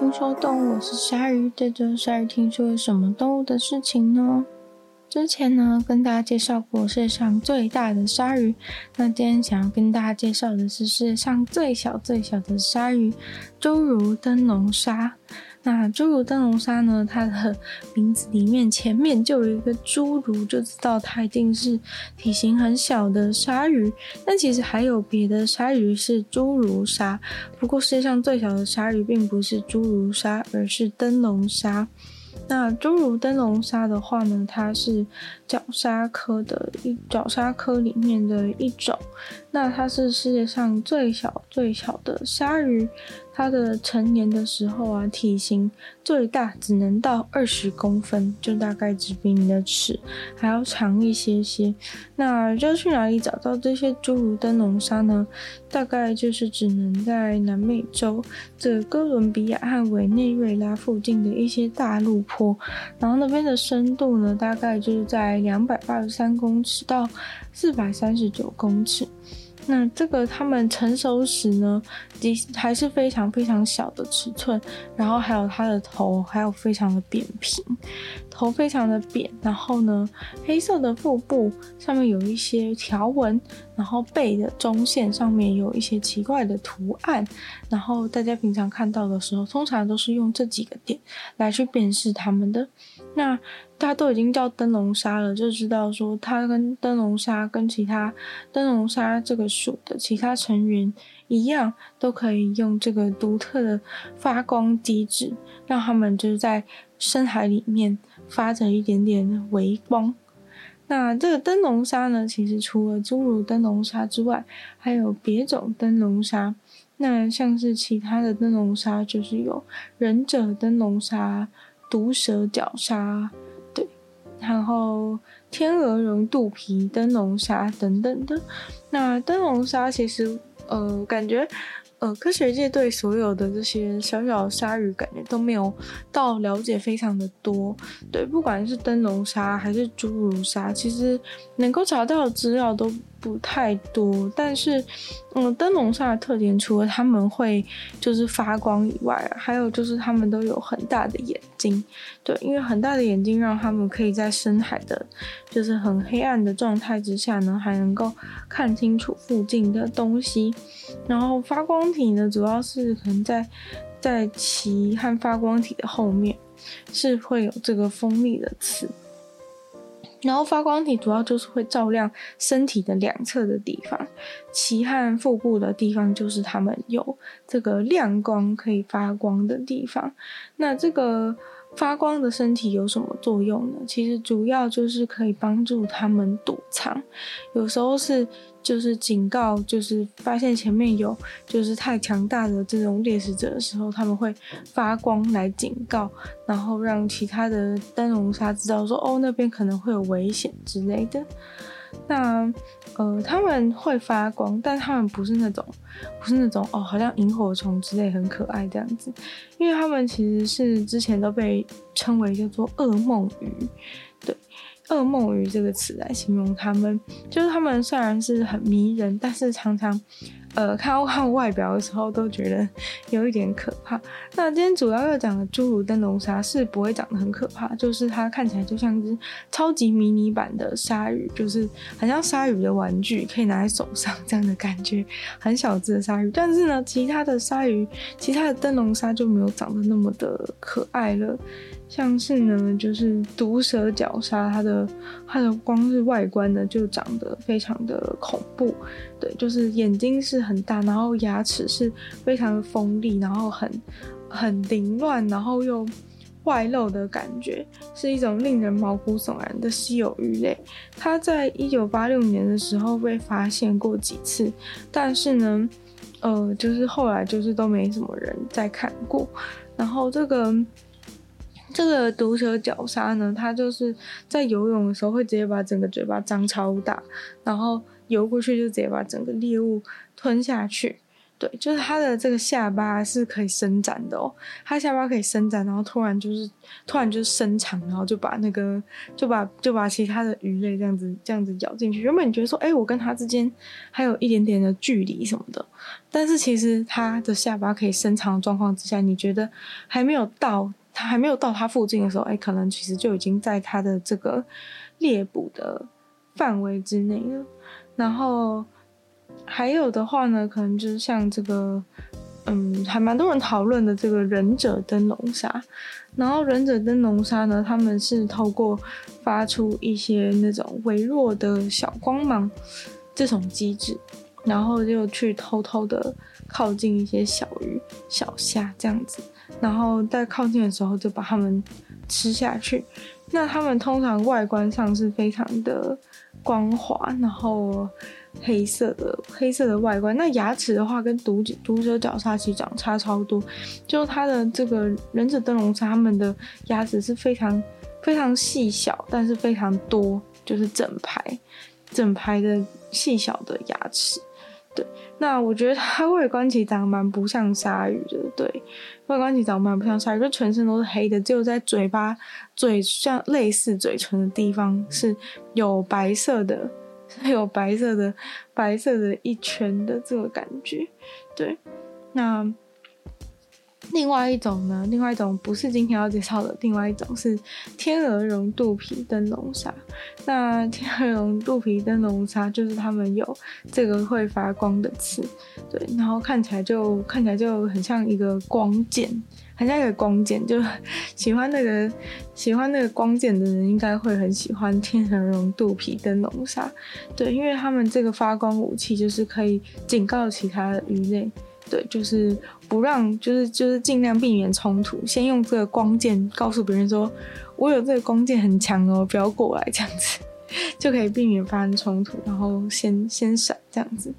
听说动物，是鲨鱼。这周鲨鱼听说了什么动物的事情呢？之前呢，跟大家介绍过世界上最大的鲨鱼，那今天想要跟大家介绍的是世界上最小最小的鲨鱼——侏儒灯笼鲨。那侏儒灯笼鲨呢，它的名字里面前面就有一个侏儒，就知道它一定是体型很小的鲨鱼。但其实还有别的鲨鱼是侏儒鲨，不过世界上最小的鲨鱼并不是侏儒鲨，而是灯笼鲨。那侏儒灯笼鲨的话呢，它是角鲨科的一角鲨科里面的一种。那它是世界上最小最小的鲨鱼。它的成年的时候啊，体型最大只能到二十公分，就大概只比你的齿还要长一些些。那要去哪里找到这些侏儒灯笼鲨呢？大概就是只能在南美洲的哥伦比亚和委内瑞拉附近的一些大陆坡，然后那边的深度呢，大概就是在两百八十三公尺到四百三十九公尺。那这个它们成熟时呢，还是非常非常小的尺寸，然后还有它的头，还有非常的扁平，头非常的扁，然后呢，黑色的腹部上面有一些条纹，然后背的中线上面有一些奇怪的图案，然后大家平常看到的时候，通常都是用这几个点来去辨识它们的。那它都已经叫灯笼沙了，就知道说它跟灯笼沙跟其他灯笼沙这个属的其他成员一样，都可以用这个独特的发光机制，让它们就是在深海里面发着一点点微光。那这个灯笼沙呢，其实除了侏儒灯笼沙之外，还有别种灯笼沙。那像是其他的灯笼沙，就是有忍者灯笼沙。毒蛇角鲨，然后天鹅绒肚皮灯笼鲨等等的。那灯笼鲨其实，呃，感觉。呃，科学界对所有的这些小小鲨鱼，感觉都没有到了解非常的多。对，不管是灯笼鲨还是侏儒鲨，其实能够查到的资料都不太多。但是，嗯，灯笼上的特点，除了它们会就是发光以外，还有就是它们都有很大的眼睛。对，因为很大的眼睛让它们可以在深海的，就是很黑暗的状态之下呢，还能够看清楚附近的东西。然后发光体呢，主要是可能在在鳍和发光体的后面是会有这个锋利的刺。然后发光体主要就是会照亮身体的两侧的地方，鳍和腹部的地方就是它们有这个亮光可以发光的地方。那这个。发光的身体有什么作用呢？其实主要就是可以帮助他们躲藏，有时候是就是警告，就是发现前面有就是太强大的这种猎食者的时候，他们会发光来警告，然后让其他的灯笼鲨知道说哦，那边可能会有危险之类的。那呃，他们会发光，但他们不是那种，不是那种哦，好像萤火虫之类很可爱这样子，因为他们其实是之前都被称为叫做噩梦鱼，噩梦鱼这个词来形容他们，就是他们虽然是很迷人，但是常常。呃，看到看外表的时候都觉得有一点可怕。那今天主要要讲的侏儒灯笼鲨是不会长得很可怕，就是它看起来就像只超级迷你版的鲨鱼，就是很像鲨鱼的玩具，可以拿在手上这样的感觉，很小只的鲨鱼。但是呢，其他的鲨鱼，其他的灯笼鲨就没有长得那么的可爱了。像是呢，就是毒蛇角鲨，它的它的光是外观呢就长得非常的恐怖，对，就是眼睛是很大，然后牙齿是非常的锋利，然后很很凌乱，然后又外露的感觉，是一种令人毛骨悚然的稀有鱼类。它在一九八六年的时候被发现过几次，但是呢，呃，就是后来就是都没什么人再看过，然后这个。这个毒蛇角鲨呢，它就是在游泳的时候会直接把整个嘴巴张超大，然后游过去就直接把整个猎物吞下去。对，就是它的这个下巴是可以伸展的哦，它下巴可以伸展，然后突然就是突然就是伸长，然后就把那个就把就把其他的鱼类这样子这样子咬进去。原本你觉得说，哎，我跟它之间还有一点点的距离什么的，但是其实它的下巴可以伸长的状况之下，你觉得还没有到还没有到它附近的时候，哎，可能其实就已经在它的这个猎捕的范围之内了，然后。还有的话呢，可能就是像这个，嗯，还蛮多人讨论的这个忍者灯笼鲨。然后忍者灯笼鲨呢，他们是透过发出一些那种微弱的小光芒这种机制，然后就去偷偷的靠近一些小鱼、小虾这样子，然后在靠近的时候就把它们吃下去。那它们通常外观上是非常的光滑，然后。黑色的黑色的外观，那牙齿的话跟毒毒蛇角鲨其实长差超多，就它的这个忍者灯笼鲨，它们的牙齿是非常非常细小，但是非常多，就是整排整排的细小的牙齿。那我觉得它外观其实长得蛮不像鲨鱼的，对，外观其实长得蛮不像鲨鱼，就全身都是黑的，只有在嘴巴嘴像类似嘴唇的地方是有白色的。有白色的、白色的一圈的这个感觉，对。那另外一种呢？另外一种不是今天要介绍的，另外一种是天鹅绒肚皮灯笼鲨。那 天鹅绒肚皮灯笼鲨就是它们有这个会发光的刺，对，然后看起来就看起来就很像一个光剑。很像一个光剑，就喜欢那个喜欢那个光剑的人，应该会很喜欢天鹅绒肚皮灯笼鲨。对，因为他们这个发光武器就是可以警告其他的鱼类，对，就是不让，就是就是尽量避免冲突，先用这个光剑告诉别人说，我有这个光剑很强哦，不要过来，这样子 就可以避免发生冲突，然后先 先闪这样子。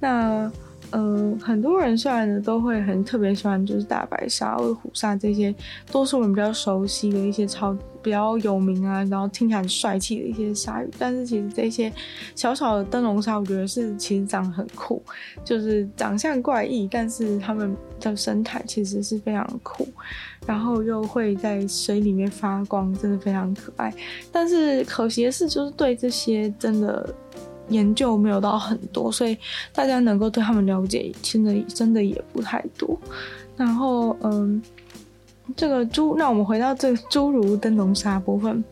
那。呃，很多人虽然呢都会很特别喜欢，就是大白鲨或者虎鲨这些，都是我们比较熟悉的一些超比较有名啊，然后听起来很帅气的一些鲨鱼。但是其实这些小小的灯笼鲨，我觉得是其实长得很酷，就是长相怪异，但是它们的生态其实是非常酷，然后又会在水里面发光，真的非常可爱。但是可惜的是，就是对这些真的。研究没有到很多，所以大家能够对他们了解，真的真的也不太多。然后，嗯，这个侏，那我们回到这个侏儒灯笼鲨部分。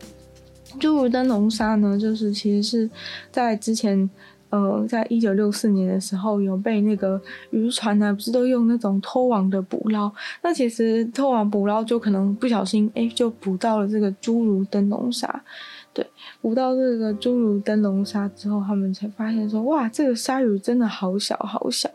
侏儒灯笼鲨呢，就是其实是在之前，呃，在一九六四年的时候，有被那个渔船呢，不是都用那种偷网的捕捞？那其实偷网捕捞就可能不小心，哎，就捕到了这个侏儒灯笼鲨。对，捕到这个侏儒灯笼鲨之后，他们才发现说，哇，这个鲨鱼真的好小好小。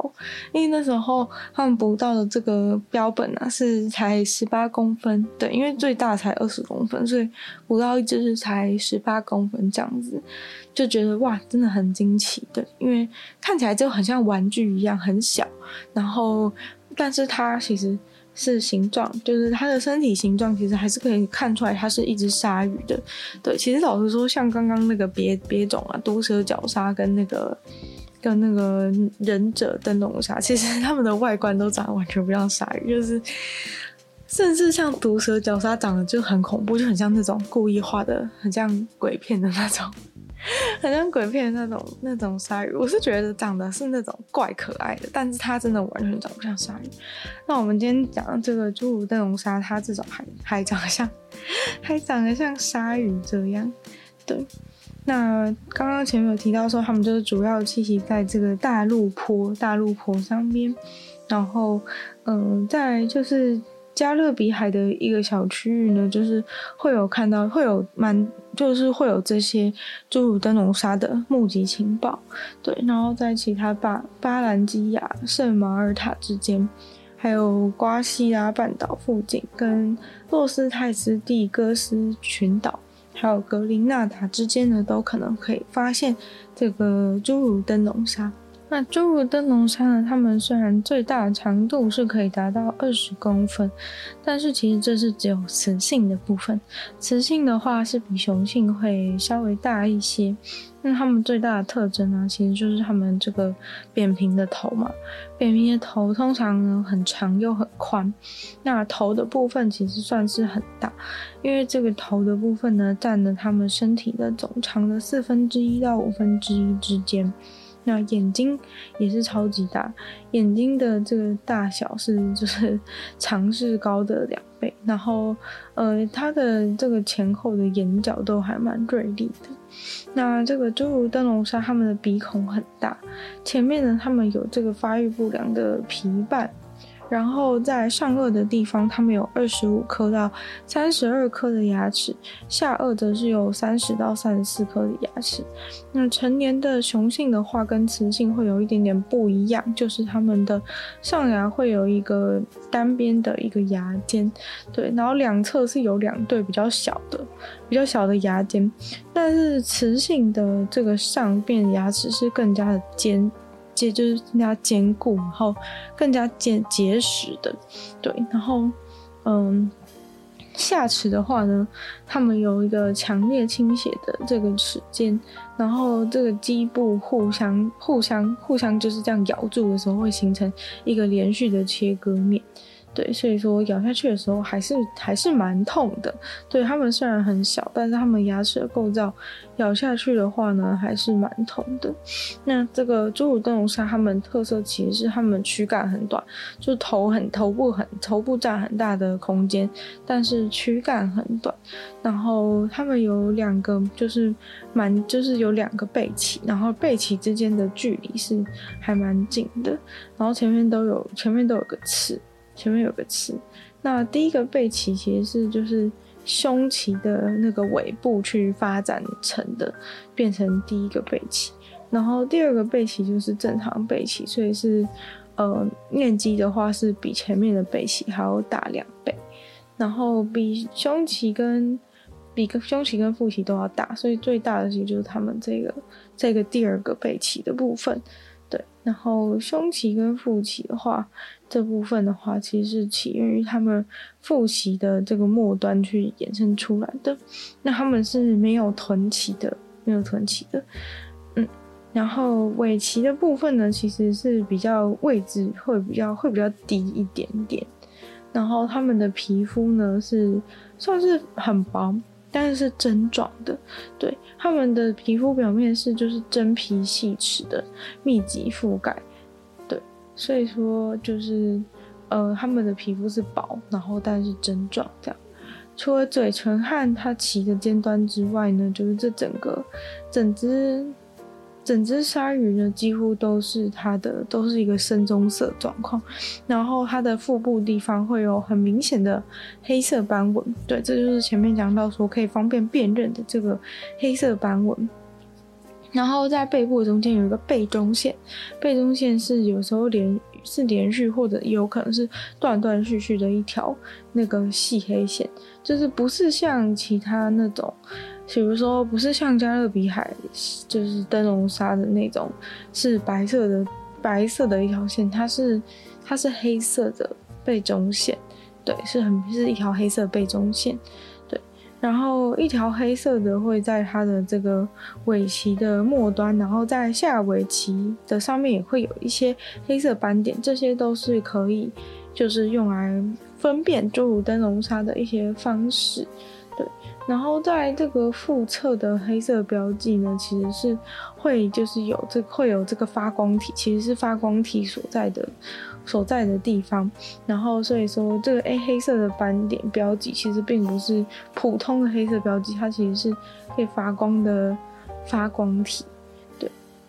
因为那时候他们捕到的这个标本啊，是才十八公分，对，因为最大才二十公分，所以捕到一只是才十八公分这样子，就觉得哇，真的很惊奇。对，因为看起来就很像玩具一样，很小，然后，但是它其实。是形状，就是它的身体形状，其实还是可以看出来它是一只鲨鱼的。对，其实老实说，像刚刚那个别别种啊，毒蛇角鲨跟那个跟那个忍者灯笼鲨，其实它们的外观都长得完全不像鲨鱼，就是甚至像毒蛇角鲨长得就很恐怖，就很像那种故意画的，很像鬼片的那种。很像鬼片那种那种鲨鱼，我是觉得长得是那种怪可爱的，但是它真的完全长不像鲨鱼。那我们今天讲这个侏儒灯笼鲨，它至少还还长得像，还长得像鲨鱼这样。对，那刚刚前面有提到说，他们就是主要栖息在这个大陆坡、大陆坡上面，然后嗯、呃，在就是。加勒比海的一个小区域呢，就是会有看到，会有蛮，就是会有这些侏儒灯笼鲨的目击情报，对。然后在其他巴巴兰基亚、圣马尔塔之间，还有瓜西拉半岛附近，跟洛斯泰斯蒂戈斯群岛，还有格林纳达之间呢，都可能可以发现这个侏儒灯笼鲨。那侏儒灯笼鲨呢？它们虽然最大的长度是可以达到二十公分，但是其实这是只有雌性的部分。雌性的话是比雄性会稍微大一些。那它们最大的特征呢，其实就是它们这个扁平的头嘛。扁平的头通常呢很长又很宽。那头的部分其实算是很大，因为这个头的部分呢占了它们身体的总长的四分之一到五分之一之间。那眼睛也是超级大，眼睛的这个大小是就是长是高的两倍，然后呃它的这个前后的眼角都还蛮锐利的。那这个侏儒灯笼鲨它们的鼻孔很大，前面呢它们有这个发育不良的皮瓣。然后在上颚的地方，它们有二十五颗到三十二颗的牙齿，下颚则是有三十到三十四颗的牙齿。那成年的雄性的话，跟雌性会有一点点不一样，就是它们的上牙会有一个单边的一个牙尖，对，然后两侧是有两对比较小的、比较小的牙尖，但是雌性的这个上边牙齿是更加的尖。就是更加坚固，然后更加结结实的，对。然后，嗯，下齿的话呢，他们有一个强烈倾斜的这个齿尖，然后这个基部互相、互相、互相就是这样咬住的时候，会形成一个连续的切割面。对，所以说咬下去的时候还是还是蛮痛的。对，它们虽然很小，但是它们牙齿的构造咬下去的话呢，还是蛮痛的。那这个侏儒灯笼鲨它们特色其实是它们躯干很短，就头很头部很头部占很大的空间，但是躯干很短。然后它们有两个就是蛮就是有两个背鳍，然后背鳍之间的距离是还蛮近的，然后前面都有前面都有个刺。前面有个词，那第一个背鳍其实是就是胸鳍的那个尾部去发展成的，变成第一个背鳍。然后第二个背鳍就是正常背鳍，所以是呃面积的话是比前面的背鳍还要大两倍，然后比胸鳍跟比胸鳍跟腹鳍都要大，所以最大的其实就是他们这个这个第二个背鳍的部分。对，然后胸鳍跟腹鳍的话，这部分的话，其实是起源于他们腹鳍的这个末端去衍生出来的。那他们是没有臀鳍的，没有臀鳍的，嗯。然后尾鳍的部分呢，其实是比较位置会比较会比较低一点点。然后他们的皮肤呢，是算是很薄。但是是针状的，对，他们的皮肤表面是就是真皮细齿的密集覆盖，对，所以说就是呃，他们的皮肤是薄，然后但是针状这样。除了嘴唇和它鳍的尖端之外呢，就是这整个整只。整只鲨鱼呢，几乎都是它的都是一个深棕色状况，然后它的腹部地方会有很明显的黑色斑纹，对，这就是前面讲到说可以方便辨认的这个黑色斑纹。然后在背部中间有一个背中线，背中线是有时候连是连续或者有可能是断断续续的一条那个细黑线，就是不是像其他那种。比如说，不是像加勒比海就是灯笼鲨的那种，是白色的白色的一条线，它是它是黑色的背中线，对，是很是一条黑色背中线，对，然后一条黑色的会在它的这个尾鳍的末端，然后在下尾鳍的上面也会有一些黑色斑点，这些都是可以就是用来分辨侏儒灯笼鲨的一些方式。然后在这个腹侧的黑色标记呢，其实是会就是有这会有这个发光体，其实是发光体所在的所在的地方。然后所以说这个 A 黑色的斑点标记其实并不是普通的黑色标记，它其实是可以发光的发光体。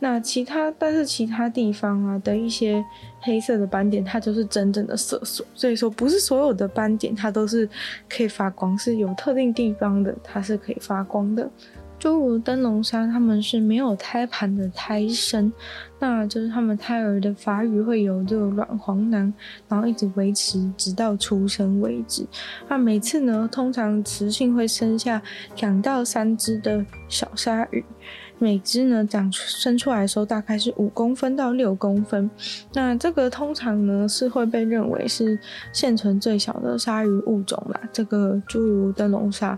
那其他，但是其他地方啊的一些黑色的斑点，它就是真正的色素。所以说，不是所有的斑点它都是可以发光，是有特定地方的它是可以发光的。侏儒灯笼鲨它们是没有胎盘的胎生，那就是它们胎儿的发育会有这个卵黄囊，然后一直维持直到出生为止。那每次呢，通常雌性会生下两到三只的小鲨鱼。每只呢长生出来的时候大概是五公分到六公分。那这个通常呢是会被认为是现存最小的鲨鱼物种啦。这个侏儒灯笼鲨。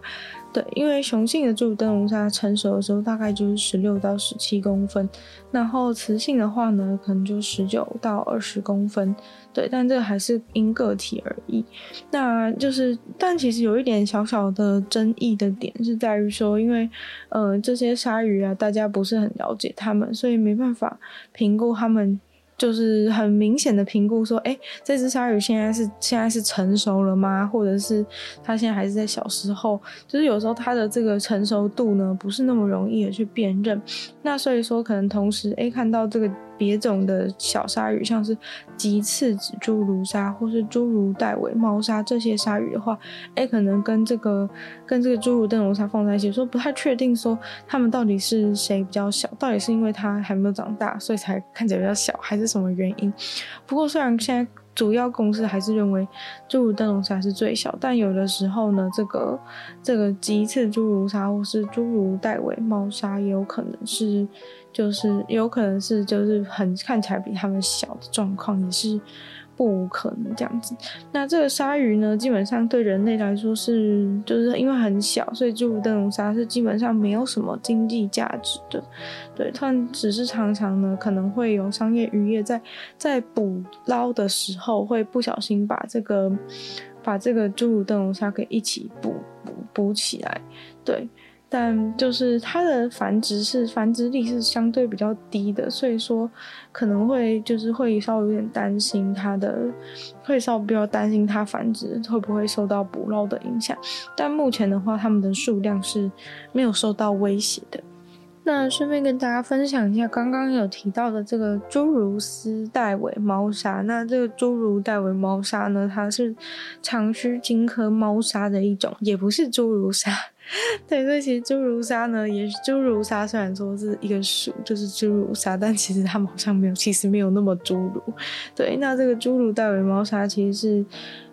对，因为雄性的柱灯笼鲨成熟的时候大概就是十六到十七公分，然后雌性的话呢，可能就十九到二十公分。对，但这个还是因个体而异。那就是，但其实有一点小小的争议的点是在于说，因为呃这些鲨鱼啊，大家不是很了解它们，所以没办法评估它们。就是很明显的评估说，哎、这只鲨鱼现在是现在是成熟了吗？或者是它现在还是在小时候？就是有时候它的这个成熟度呢，不是那么容易的去辨认。那所以说，可能同时，哎、看到这个。别种的小鲨鱼，像是棘刺指侏儒鲨或是侏儒带尾猫鲨这些鲨鱼的话，哎、可能跟这个跟这个侏儒灯笼鲨放在一起，说不太确定，说它们到底是谁比较小，到底是因为它还没有长大，所以才看起来比较小，还是什么原因？不过虽然现在。主要公司还是认为侏儒灯笼鲨是最小，但有的时候呢，这个这个棘刺侏儒鲨或是侏儒带尾猫鲨也有可能是，就是有可能是就是很看起来比它们小的状况也是。不无可能这样子。那这个鲨鱼呢，基本上对人类来说是，就是因为很小，所以侏儒灯笼鲨是基本上没有什么经济价值的。对，它只是常常呢，可能会有商业渔业在在捕捞的时候，会不小心把这个把这个侏儒灯笼鲨给一起捕捕捕起来。对。但就是它的繁殖是繁殖力是相对比较低的，所以说可能会就是会稍微有点担心它的，会稍微比较担心它繁殖会不会受到捕捞的影响。但目前的话，它们的数量是没有受到威胁的。那顺便跟大家分享一下，刚刚有提到的这个侏儒丝带尾猫砂。那这个侏儒带尾猫砂呢，它是长须鲸科猫砂的一种，也不是侏儒砂。对，所以其实侏儒砂呢，也是侏儒砂，虽然说是一个属，就是侏儒砂，但其实它好像没有，其实没有那么侏儒。对，那这个侏儒带尾猫砂其实是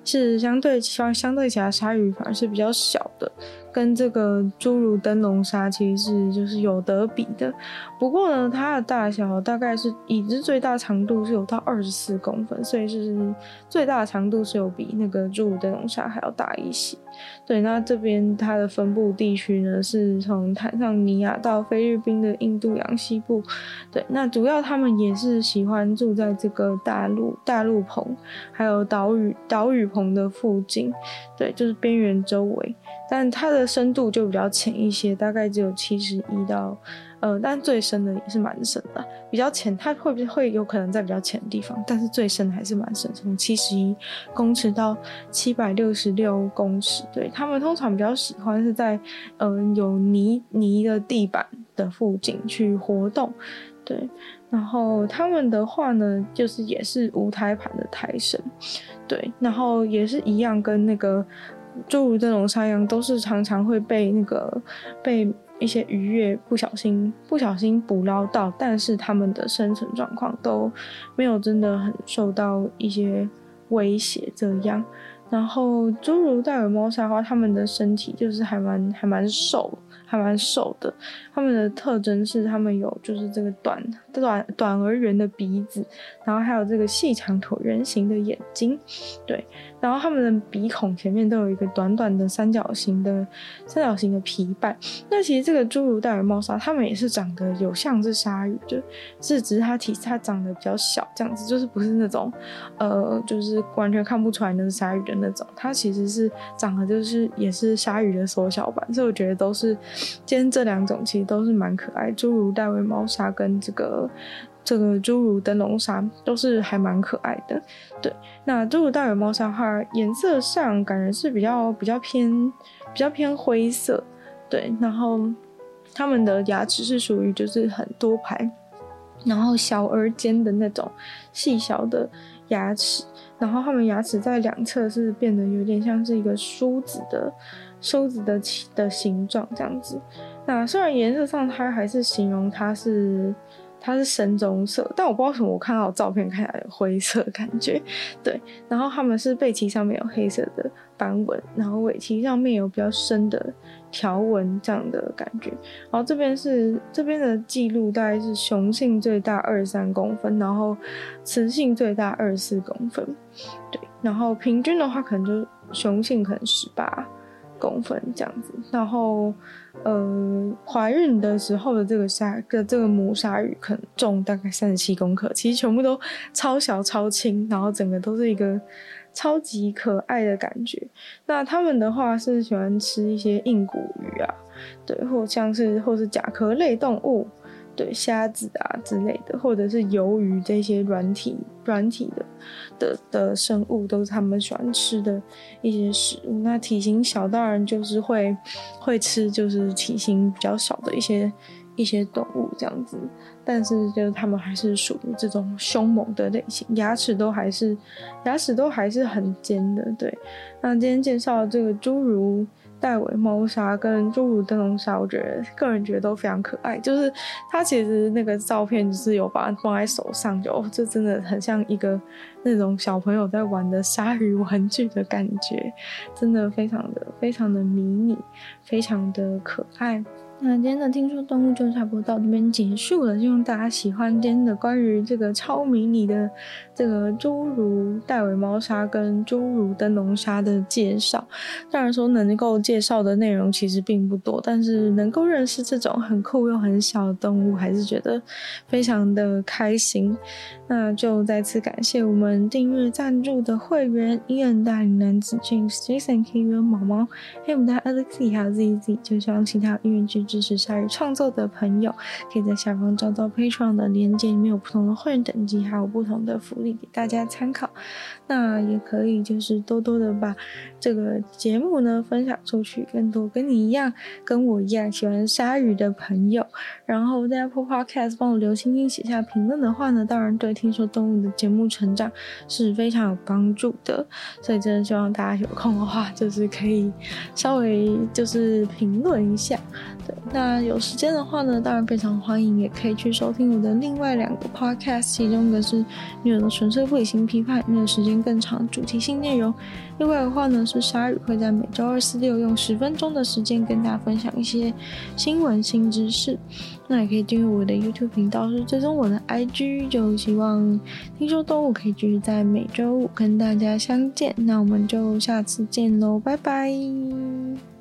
是相对相相对其他鲨鱼反而是比较小的。跟这个侏儒灯笼鲨其实是就是有得比的，不过呢，它的大小大概是已知最大长度是有到二十四公分，所以是最大的长度是有比那个侏儒灯笼鲨还要大一些。对，那这边它的分布地区呢，是从坦桑尼亚到菲律宾的印度洋西部。对，那主要他们也是喜欢住在这个大陆大陆棚，还有岛屿岛屿棚的附近。对，就是边缘周围，但它的深度就比较浅一些，大概只有七十一到。呃，但最深的也是蛮深的，比较浅，它会不会有可能在比较浅的地方，但是最深的还是蛮深，从七十一公尺到七百六十六公尺。对，他们通常比较喜欢是在嗯、有泥泥的地板的附近去活动，对，然后他们的话呢，就是也是无胎盘的胎生，对，然后也是一样跟那个侏儒这种山羊，都是常常会被那个被。一些渔业不小心不小心捕捞到，但是它们的生存状况都没有真的很受到一些威胁这样。然后侏儒带尾猫鲨的话，它们的身体就是还蛮还蛮瘦。还蛮瘦的，它们的特征是它们有就是这个短短短而圆的鼻子，然后还有这个细长椭圆形的眼睛，对，然后它们的鼻孔前面都有一个短短的三角形的三角形的皮瓣。那其实这个侏儒带尾猫鲨，它们也是长得有像是鲨鱼，就是只是它体它长得比较小，这样子就是不是那种呃就是完全看不出来那是鲨鱼的那种，它其实是长得就是也是鲨鱼的缩小版，所以我觉得都是。今天这两种其实都是蛮可爱，侏儒带尾猫鲨跟这个这个侏儒灯笼鲨都是还蛮可爱的。对，那侏儒带尾猫鲨的话，颜色上感觉是比较比较偏比较偏灰色，对，然后它们的牙齿是属于就是很多排，然后小而尖的那种细小的牙齿，然后它们牙齿在两侧是变得有点像是一个梳子的。梳子的的形状这样子，那虽然颜色上它还是形容它是它是深棕色，但我不知道为什么我看到照片看起来有灰色的感觉，对，然后它们是背鳍上面有黑色的斑纹，然后尾鳍上面有比较深的条纹这样的感觉。然后这边是这边的记录大概是雄性最大二十三公分，然后雌性最大二十四公分，对，然后平均的话可能就雄性可能十八公分这样子，然后，呃，怀孕的时候的这个鲨的这个母鲨鱼可能重大概三十七公克，其实全部都超小超轻，然后整个都是一个超级可爱的感觉。那他们的话是喜欢吃一些硬骨鱼啊，对，或像是或是甲壳类动物。对虾子啊之类的，或者是鱿鱼这些软体软体的的的生物，都是他们喜欢吃的一些食物。那体型小，当然就是会会吃，就是体型比较小的一些一些动物这样子。但是就是他们还是属于这种凶猛的类型，牙齿都还是牙齿都还是很尖的。对，那今天介绍这个侏儒。戴尾猫鲨跟侏儒灯笼鲨，我觉得个人觉得都非常可爱。就是它其实那个照片，就是有把它放在手上，就哦，这真的很像一个那种小朋友在玩的鲨鱼玩具的感觉，真的非常的非常的迷你，非常的可爱。那今天的听说动物就差不多到这边结束了，希望大家喜欢今天的关于这个超迷你的这个侏儒带尾猫砂跟侏儒灯笼砂的介绍。当然说能够介绍的内容其实并不多，但是能够认识这种很酷又很小的动物，还是觉得非常的开心。那就再次感谢我们订阅赞助的会员：Ian 大龄男子 James Jason K 跟毛毛，还有我们的 Alexi 还有 ZZ，就希望其他音乐剧。支持鲨鱼创作的朋友，可以在下方找到 Patreon 的链接，里面有不同的会员等级，还有不同的福利给大家参考。那也可以就是多多的把这个节目呢分享出去，更多跟你一样、跟我一样喜欢鲨鱼的朋友。然后在 Apple Podcast 帮我留星星、写下评论的话呢，当然对听说动物的节目成长是非常有帮助的。所以真的希望大家有空的话，就是可以稍微就是评论一下。对，那有时间的话呢，当然非常欢迎，也可以去收听我的另外两个 podcast，其中一个是女人的纯粹不理性批判，没有时间更长主题性内容；另外的话呢是鲨鱼，会在每周二、四、六用十分钟的时间跟大家分享一些新闻新知识。那也可以订阅我的 YouTube 频道，是追踪我的 IG，就希望听说动物可以继续在每周五跟大家相见。那我们就下次见喽，拜拜。